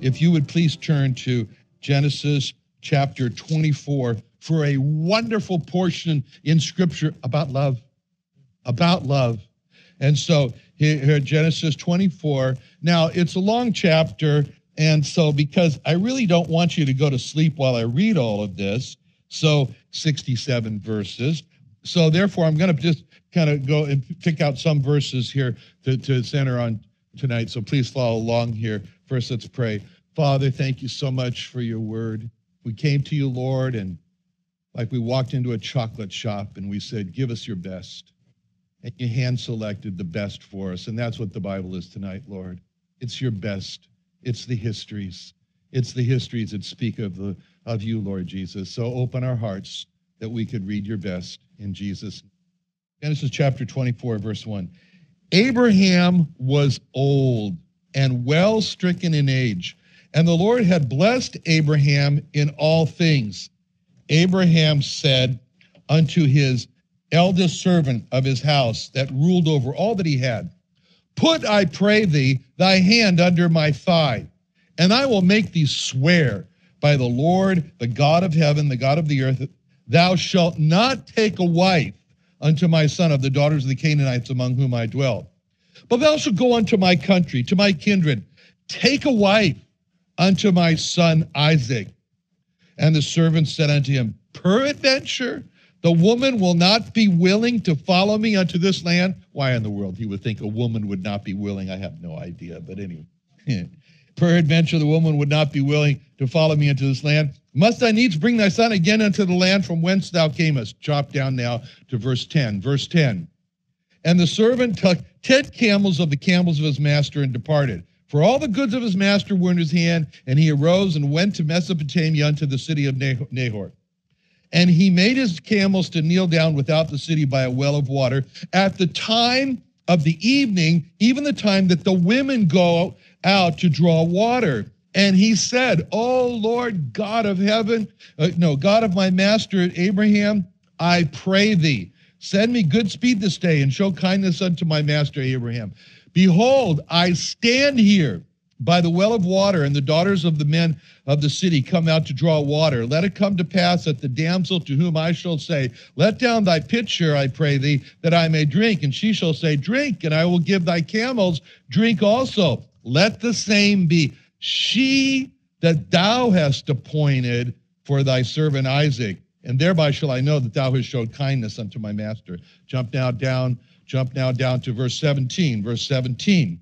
If you would please turn to Genesis chapter 24 for a wonderful portion in scripture about love. About love. And so here, Genesis 24. Now, it's a long chapter. And so, because I really don't want you to go to sleep while I read all of this, so 67 verses. So, therefore, I'm going to just kind of go and pick out some verses here to, to center on tonight. So, please follow along here. First, let's pray. Father, thank you so much for your word. We came to you, Lord, and like we walked into a chocolate shop and we said, Give us your best. And you hand selected the best for us. And that's what the Bible is tonight, Lord. It's your best. It's the histories. It's the histories that speak of the of you, Lord Jesus. So open our hearts that we could read your best in Jesus. Genesis chapter 24, verse 1. Abraham was old and well stricken in age, and the Lord had blessed Abraham in all things. Abraham said unto his eldest servant of his house that ruled over all that he had, Put, I pray thee, thy hand under my thigh, and I will make thee swear by the Lord, the God of heaven, the God of the earth, thou shalt not take a wife unto my son of the daughters of the Canaanites among whom I dwell. But thou shalt go unto my country, to my kindred, take a wife unto my son Isaac. And the servant said unto him, Peradventure, the woman will not be willing to follow me unto this land. Why in the world he would think a woman would not be willing? I have no idea, but anyway. Peradventure, the woman would not be willing to follow me into this land. Must I needs bring thy son again unto the land from whence thou camest? Drop down now to verse 10. Verse 10. And the servant took ten camels of the camels of his master and departed. For all the goods of his master were in his hand, and he arose and went to Mesopotamia unto the city of Nahor. And he made his camels to kneel down without the city by a well of water. At the time of the evening, even the time that the women go out to draw water. And he said, O Lord God of heaven, uh, no, God of my master Abraham, I pray thee, send me good speed this day and show kindness unto my master Abraham. Behold, I stand here by the well of water, and the daughters of the men of the city come out to draw water. Let it come to pass that the damsel to whom I shall say, Let down thy pitcher, I pray thee, that I may drink. And she shall say, Drink, and I will give thy camels drink also. Let the same be she that thou hast appointed for thy servant Isaac. And thereby shall I know that thou hast showed kindness unto my master. Jump now down Jump now down to verse 17. Verse 17.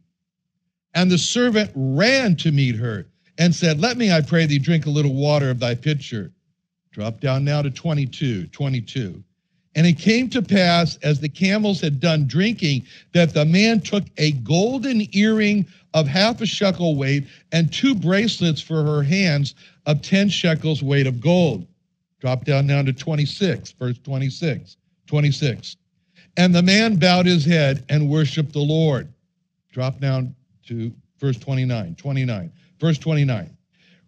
And the servant ran to meet her and said, Let me, I pray thee, drink a little water of thy pitcher. Drop down now to 22. 22. And it came to pass, as the camels had done drinking, that the man took a golden earring of half a shekel weight and two bracelets for her hands of 10 shekels weight of gold Drop down now to 26, verse 26. 26. And the man bowed his head and worshiped the Lord. Drop down to verse 29. 29. Verse 29.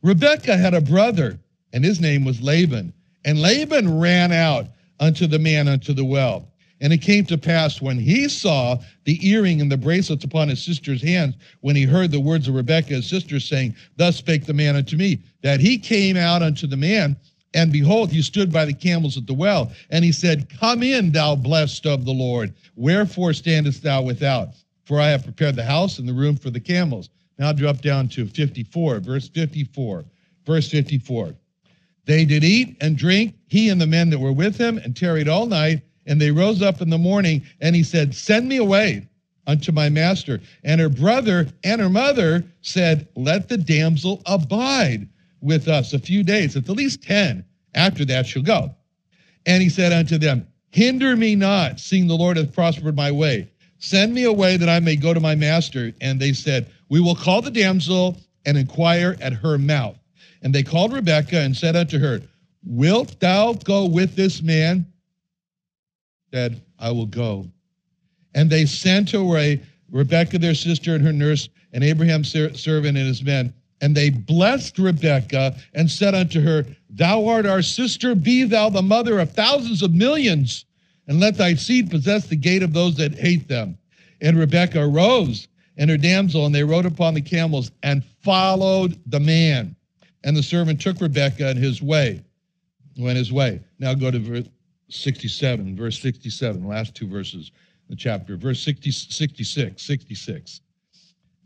Rebekah had a brother, and his name was Laban. And Laban ran out unto the man unto the well. And it came to pass when he saw the earring and the bracelets upon his sister's hands, when he heard the words of Rebekah, his sister, saying, Thus spake the man unto me, that he came out unto the man, and behold, he stood by the camels at the well. And he said, Come in, thou blessed of the Lord. Wherefore standest thou without? For I have prepared the house and the room for the camels. Now drop down to 54, verse 54. Verse 54. They did eat and drink, he and the men that were with him, and tarried all night. And they rose up in the morning, and he said, Send me away unto my master. And her brother and her mother said, Let the damsel abide with us a few days, at the least 10. After that, she'll go. And he said unto them, Hinder me not, seeing the Lord hath prospered my way. Send me away that I may go to my master. And they said, We will call the damsel and inquire at her mouth. And they called Rebekah and said unto her, Wilt thou go with this man? Said, I will go. And they sent away Rebekah, their sister, and her nurse, and Abraham's servant and his men. And they blessed Rebekah and said unto her, Thou art our sister, be thou the mother of thousands of millions, and let thy seed possess the gate of those that hate them. And Rebekah arose and her damsel, and they rode upon the camels and followed the man. And the servant took Rebekah and his way, went his way. Now go to verse 67, verse 67, last two verses the chapter, verse 60, 66, 66.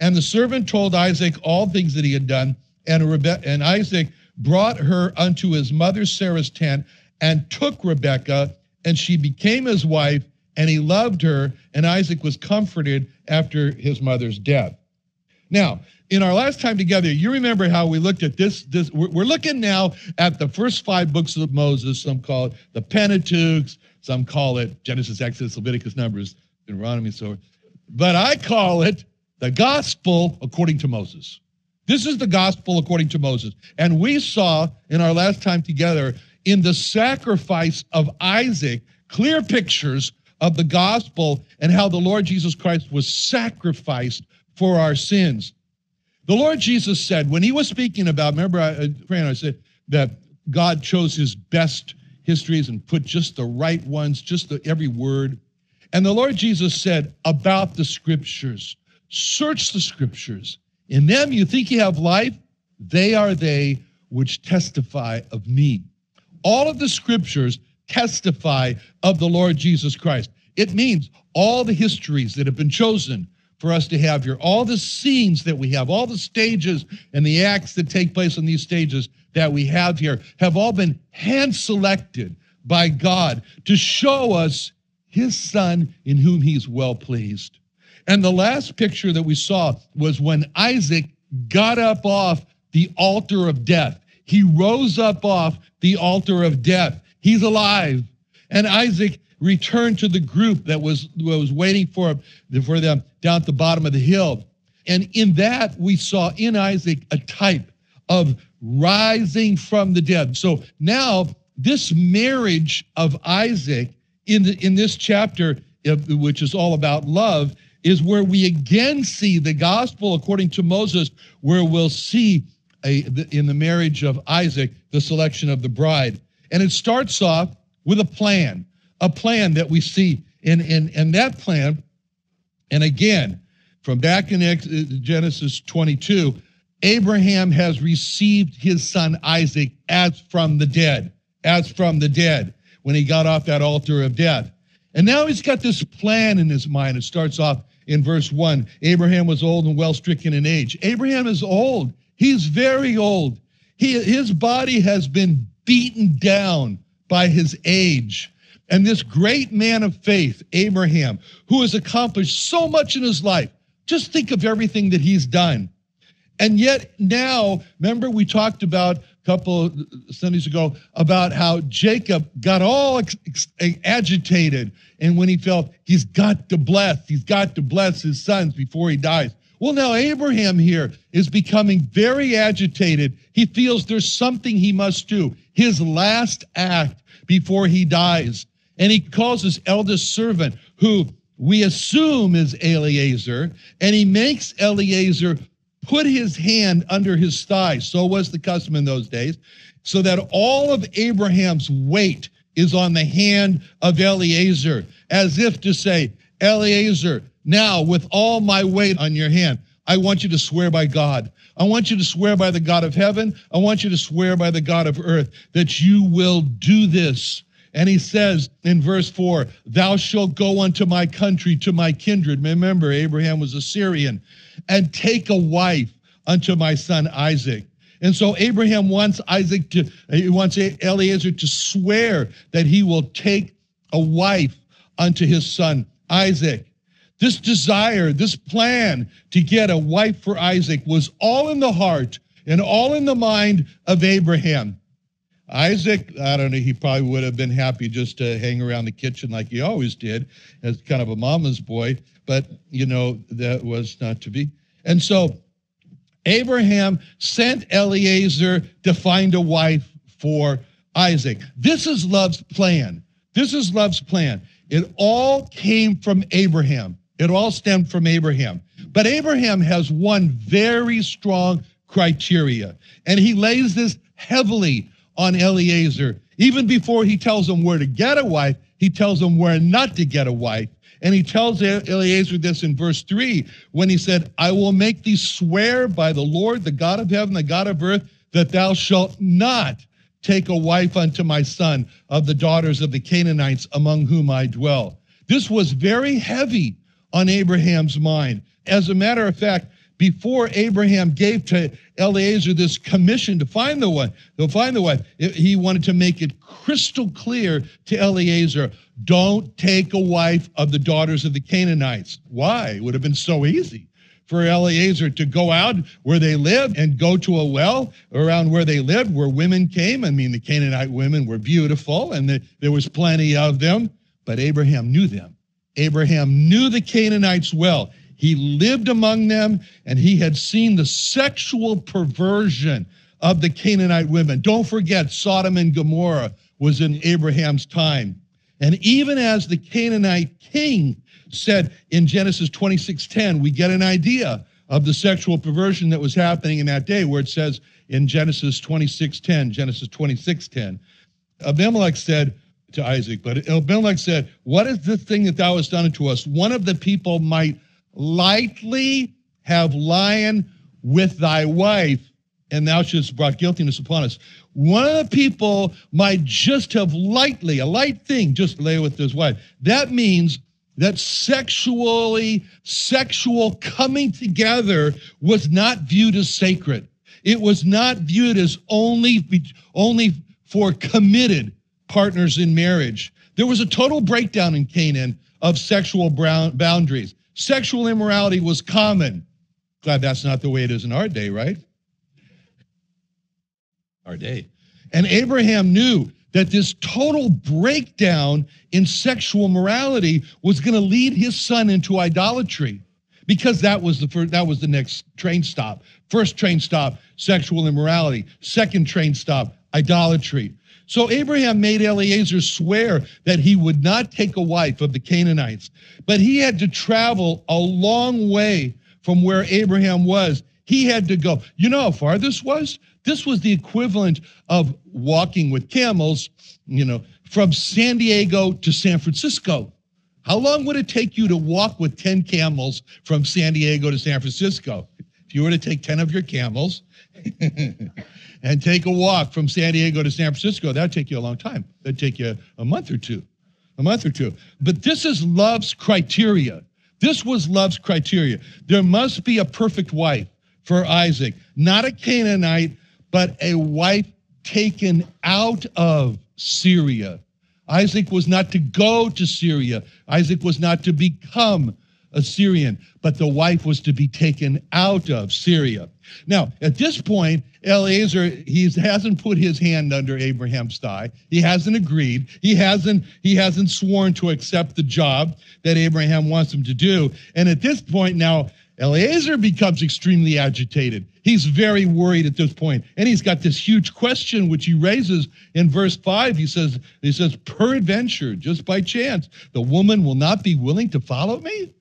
And the servant told Isaac all things that he had done, and, Rebe- and Isaac brought her unto his mother Sarah's tent and took Rebekah, and she became his wife, and he loved her, and Isaac was comforted after his mother's death. Now, in our last time together, you remember how we looked at this. this we're, looking now at the first five books of Moses. Some call it the Pentateuch, some call it Genesis, Exodus, Leviticus, Numbers, Deuteronomy, so. But I call it the gospel according to Moses. This is the gospel according to Moses. And we saw in our last time together in the sacrifice of Isaac clear pictures of the gospel and how the Lord Jesus Christ was sacrificed for our sins. The Lord Jesus said, when he was speaking about, remember, I, I said that God chose his best histories and put just the right ones, just the, every word. And the Lord Jesus said about the scriptures, search the scriptures. In them you think you have life, they are they which testify of me. All of the scriptures testify of the Lord Jesus Christ. It means all the histories that have been chosen for us to have here, all the scenes that we have, all the stages and the acts that take place on these stages that we have here have all been hand selected by God to show us his son in whom he's well pleased. And the last picture that we saw was when Isaac got up off the altar of death. He rose up off the altar of death. He's alive. And Isaac returned to the group that was, was waiting for, him, for them down at the bottom of the hill. And in that, we saw in Isaac a type of rising from the dead. So now, this marriage of Isaac in, the, in this chapter, which is all about love, is where we again see the gospel according to Moses, where we'll see a, in the marriage of Isaac the selection of the bride. And it starts off with a plan, a plan that we see in, in, that plan. And again, from back in uh, Genesis 22, Abraham has received his son Isaac as from the dead, as from the dead, when he got off that altar of death. And now he's got this plan in his mind. It starts off in verse 1 Abraham was old and well stricken in age. Abraham is old. He's very old. He, his body has been beaten down by his age. And this great man of faith, Abraham, who has accomplished so much in his life, just think of everything that he's done. And yet now, remember we talked about couple Sundays ago about how Jacob got all ex- ex- agitated. And when he felt he's got to bless, he's got to bless his sons before he dies. Well, now Abraham here is becoming very agitated. He feels there's something he must do, his last act before he dies. And he calls his eldest servant, who we assume is Eliezer, and he makes Eliezer put his hand under his thigh. So was the custom in those days, so that all of Abraham's weight is on the hand of Eliezer, as if to say, Eliezer, now with all my weight on your hand, I want you to swear by God. I want you to swear by the God of heaven. I want you to swear by the God of earth that you will do this and he says in verse 4, Thou shalt go unto my country, to my kindred. Remember, Abraham was a Syrian, and take a wife unto my son Isaac. And so Abraham wants Isaac to, he wants Eliezer to swear that he will take a wife unto his son Isaac. This desire, this plan to get a wife for Isaac was all in the heart and all in the mind of Abraham. Isaac, I don't know, he probably would have been happy just to hang around the kitchen like he always did as kind of a mama's boy, but, you know, that was not to be. And so Abraham sent Eliezer to find a wife for Isaac. This is love's plan. This is love's plan. It all came from Abraham. It all stemmed from Abraham. But Abraham has one very strong criteria, and he lays this heavily on Eliezer. Even before he tells him where to get a wife, he tells him where not to get a wife. And he tells Eliezer this in verse 3 when he said, I will make thee swear by the Lord, the God of heaven, the God of earth, that thou shalt not take a wife unto my son of the daughters of the Canaanites among whom I dwell. This was very heavy on Abraham's mind. As a matter of fact, before Abraham gave to Eliezer this commission to find the one, to find the wife, he wanted to make it crystal clear to Eliezer, don't take a wife of the daughters of the Canaanites. Why? It would have been so easy for Eliezer to go out where they lived and go to a well around where they lived, where women came. I mean, the Canaanite women were beautiful and the, there was plenty of them, but Abraham knew them. Abraham knew the Canaanites well. He lived among them and he had seen the sexual perversion of the Canaanite women. Don't forget, Sodom and Gomorrah was in Abraham's time. And even as the Canaanite king said in Genesis 26:10, we get an idea of the sexual perversion that was happening in that day, where it says in Genesis 26:10, Genesis 26:10, Abimelech said to Isaac, but Abimelech said, What is this thing that thou hast done unto us? One of the people might lightly have lion with thy wife, and thou shouldst brought guiltiness upon us. One of the people might just have lightly, a light thing, just lay with his wife. That means that sexually, sexual coming together was not viewed as sacred. It was not viewed as only, only for committed partners in marriage. There was a total breakdown in Canaan of sexual boundaries. Sexual immorality was common. Glad that's not the way it is in our day, right? Our day. And Abraham knew that this total breakdown in sexual morality was going to lead his son into idolatry because that was the first, that was the next train stop. First train stop, sexual immorality. Second train stop, idolatry. So Abraham made Eliezer swear that he would not take a wife of the Canaanites, but he had to travel a long way from where Abraham was. He had to go. You know how far this was? This was the equivalent of walking with camels, you know, from San Diego to San Francisco. How long would it take you to walk with 10 camels from San Diego to San Francisco? If you were to take 10 of your camels, and take a walk from San Diego to San Francisco, that'd take you a long time. That'd take you a month or two, a month or two. But this is love's criteria. This was love's criteria. There must be a perfect wife for Isaac, not a Canaanite, but a wife taken out of Syria. Isaac was not to go to Syria. Isaac was not to become a Syrian, but the wife was to be taken out of Syria. Now, at this point, Eliezer, he hasn't put his hand under Abraham's thigh. He hasn't agreed. He hasn't, he hasn't sworn to accept the job that Abraham wants him to do. And at this point now, Eliezer becomes extremely agitated. He's very worried at this point, and he's got this huge question which he raises in verse five. He says, "He says, peradventure, just by chance, the woman will not be willing to follow me."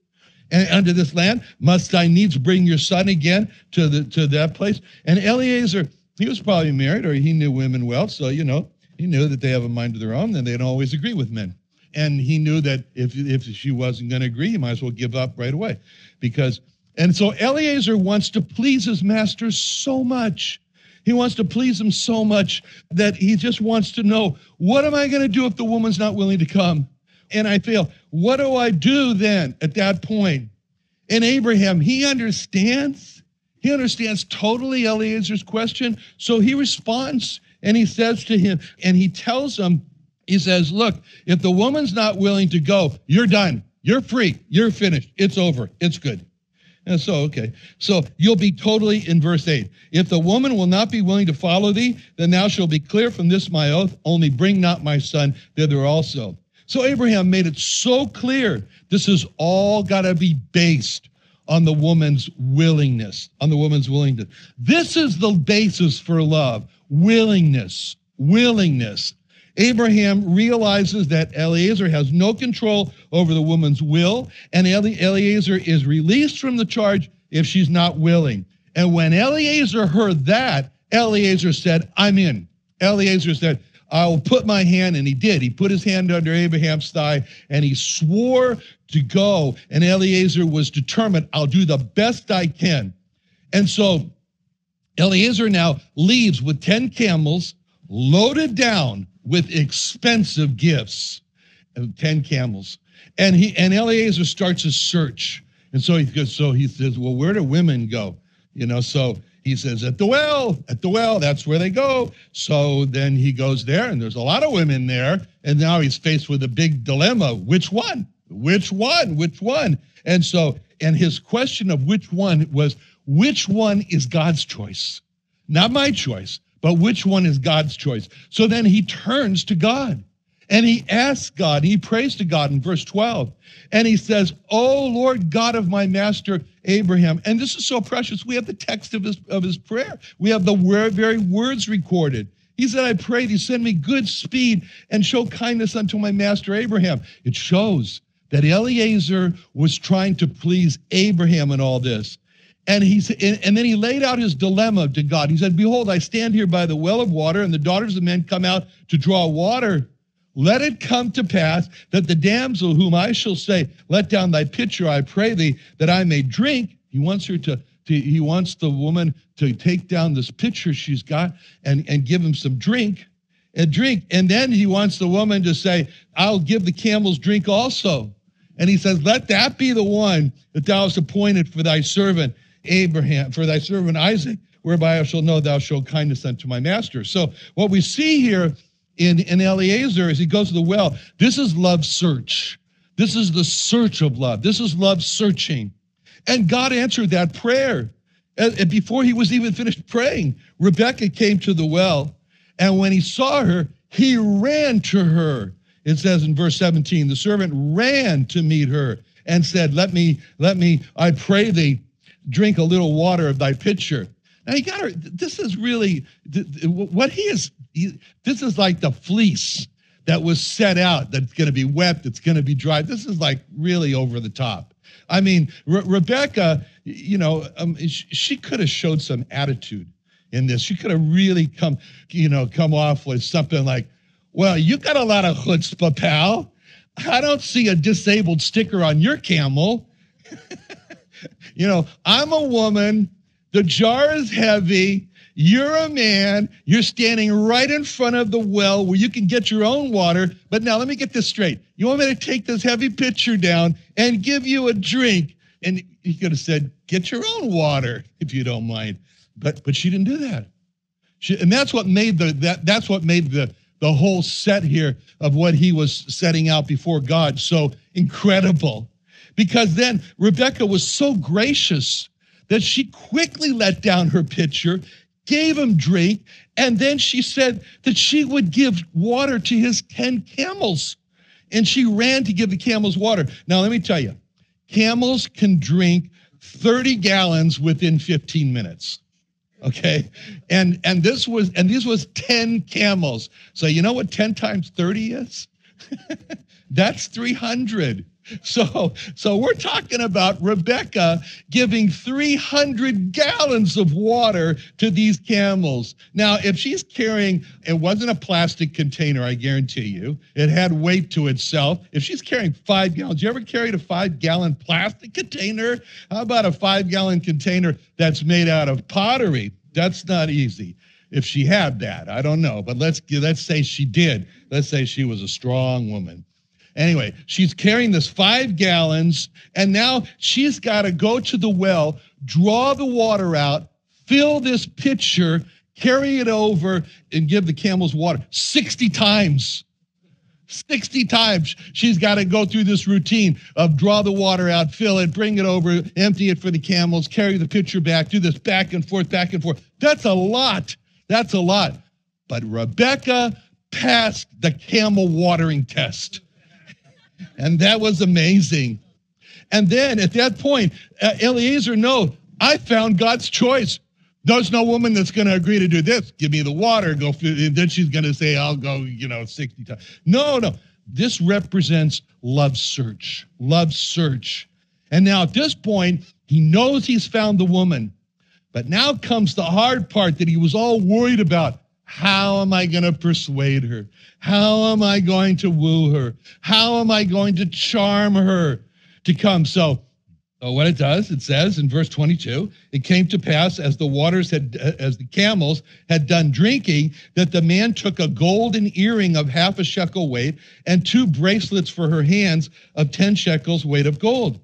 And under this land, must I needs bring your son again to the to that place? And Eliezer, he was probably married, or he knew women well, so you know he knew that they have a mind of their own, and they don't always agree with men. And he knew that if if she wasn't going to agree, he might as well give up right away, because and so Eliezer wants to please his master so much. He wants to please him so much that he just wants to know, what am I going to do if the woman's not willing to come? And I feel, what do I do then at that point? And Abraham, he understands. He understands totally Eliezer's question. So he responds and he says to him, and he tells him, he says, Look, if the woman's not willing to go, you're done. You're free. You're finished. It's over. It's good. And so, okay. So you'll be totally in verse 8. If the woman will not be willing to follow thee, then thou shalt be clear from this my oath, only bring not my son thither also. So Abraham made it so clear this is all got to be based on the woman's willingness, on the woman's willingness. This is the basis for love willingness, willingness. Abraham realizes that Eliezer has no control over the woman's will, and Eliezer is released from the charge if she's not willing. And when Eliezer heard that, Eliezer said, I'm in. Eliezer said, I will put my hand, and he did. He put his hand under Abraham's thigh and he swore to go. And Eliezer was determined, I'll do the best I can. And so Eliezer now leaves with 10 camels loaded down with expensive gifts, uh, 10 camels. And he and Eliezer starts a search. And so he goes, so he says, Well, where do women go? You know, so he says, at the well, at the well, that's where they go. So then he goes there, and there's a lot of women there. And now he's faced with a big dilemma. Which one? Which one? Which one? And so, and his question of which one was, which one is God's choice? Not my choice but which one is God's choice? So then he turns to God and he asks God, he prays to God in verse 12, and he says, Oh Lord God of my master Abraham. And this is so precious. We have the text of his, of his prayer, we have the very words recorded. He said, I pray thee, send me good speed and show kindness unto my master Abraham. It shows that Eliezer was trying to please Abraham in all this. And he and then he laid out his dilemma to God. He said, Behold, I stand here by the well of water, and the daughters of men come out to draw water. Let it come to pass that the damsel whom I shall say, Let down thy pitcher, I pray thee, that I may drink. He wants her to, to he wants the woman to take down this pitcher she's got and, and give him some drink and drink. And then he wants the woman to say, I'll give the camels drink also. And he says, Let that be the one that thou hast appointed for thy servant. Abraham, for thy servant Isaac, whereby I shall know thou showed kindness unto my master. So what we see here in, in Eliezer as he goes to the well, this is love search. This is the search of love. This is love searching. And God answered that prayer. And before he was even finished praying, Rebecca came to the well. And when he saw her, he ran to her. It says in verse 17, the servant ran to meet her and said, Let me, let me, I pray thee, drink a little water of thy pitcher. Now you got to, this is really, what he is, he, this is like the fleece that was set out that's going to be wet, that's going to be dry. This is like really over the top. I mean, Re- Rebecca, you know, um, she, she could have showed some attitude in this. She could have really come, you know, come off with something like, well, you got a lot of chutzpah, pal. I don't see a disabled sticker on your camel. you know, I'm a woman, the jar is heavy. You're a man. You're standing right in front of the well where you can get your own water. But now let me get this straight. You want me to take this heavy pitcher down and give you a drink? And he could have said, get your own water if you don't mind. But but she didn't do that. She, and that's what made the that that's what made the the whole set here of what he was setting out before God so incredible because then Rebecca was so gracious that she quickly let down her pitcher, gave him drink, and then she said that she would give water to his 10 camels. And she ran to give the camels water. Now, let me tell you, camels can drink 30 gallons within 15 minutes. Okay. And and this was and this was 10 camels. So you know what 10 times 30 is? That's 300. So, so we're talking about Rebecca giving 300 gallons of water to these camels. Now, if she's carrying, it wasn't a plastic container, I guarantee you. It had weight to itself. If she's carrying five gallons, you ever carried a five gallon plastic container? How about a five gallon container that's made out of pottery? That's not easy. If she had that, I don't know, but let's let's say she did. Let's say she was a strong woman. Anyway, she's carrying this five gallons, and now she's got to go to the well, draw the water out, fill this pitcher, carry it over, and give the camels water 60 times. 60 times she's got to go through this routine of draw the water out, fill it, bring it over, empty it for the camels, carry the pitcher back, do this back and forth, back and forth. That's a lot. That's a lot. But Rebecca passed the camel watering test. And that was amazing. And then at that point, uh, Eliezer, no, I found God's choice. There's no woman that's going to agree to do this. Give me the water. Go. And then she's going to say, "I'll go." You know, sixty times. No, no. This represents love search. Love search. And now at this point, he knows he's found the woman. But now comes the hard part that he was all worried about. How am I going to persuade her? How am I going to woo her? How am I going to charm her to come? So, what it does, it says in verse 22, it came to pass as the waters had, as the camels had done drinking, that the man took a golden earring of half a shekel weight and two bracelets for her hands of 10 shekels weight of gold.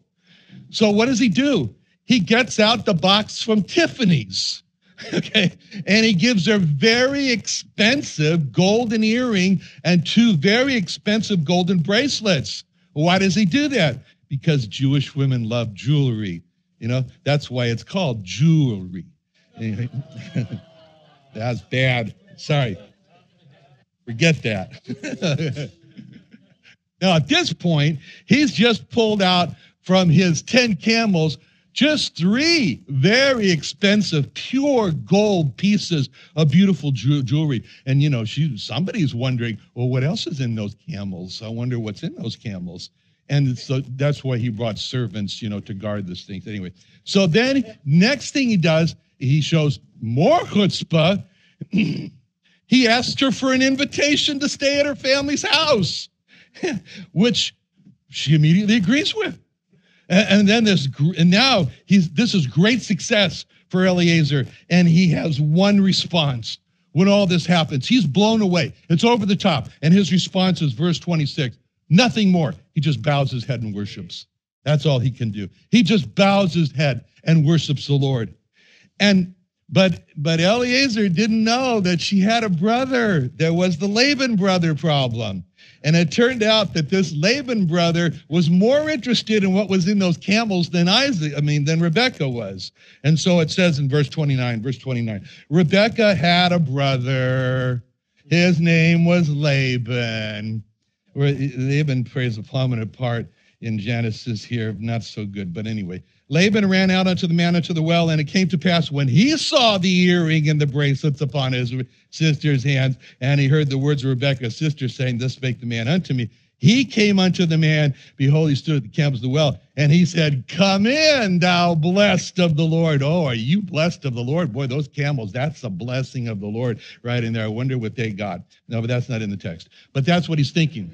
So what does he do? He gets out the box from Tiffany's Okay. And he gives her very expensive golden earring and two very expensive golden bracelets. Why does he do that? Because Jewish women love jewelry. You know, that's why it's called jewelry. That's bad. Sorry. Forget that. now, at this point, he's just pulled out from his 10 camels just three very expensive, pure gold pieces of beautiful jewelry. And you know, she somebody's wondering, well, what else is in those camels? I wonder what's in those camels. And so that's why he brought servants, you know, to guard this thing. Anyway, so then next thing he does, he shows more chutzpah. he asked her for an invitation to stay at her family's house, which she immediately agrees with. And, and then this, and now he's this is great success for Eliezer, and he has one response when all this happens. He's blown away. It's over the top, and his response is verse 26. Nothing more. He just bows his head and worships. That's all he can do. He just bows his head and worships the Lord. And but but Eliezer didn't know that she had a brother. There was the Laban brother problem. And it turned out that this Laban brother was more interested in what was in those camels than Isaac, I mean, than Rebecca was. And so it says in verse 29, verse 29, Rebecca had a brother. His name was Laban. Laban plays a prominent part in Genesis here, not so good, but anyway. Laban ran out unto the man unto the well, and it came to pass when he saw the earring and the bracelets upon his sister's hands, and he heard the words of Rebekah's sister saying, Thus spake the man unto me. He came unto the man, behold, he stood at the camels of the well, and he said, Come in, thou blessed of the Lord. Oh, are you blessed of the Lord? Boy, those camels, that's a blessing of the Lord right in there. I wonder what they got. No, but that's not in the text. But that's what he's thinking.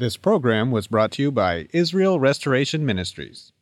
This program was brought to you by Israel Restoration Ministries.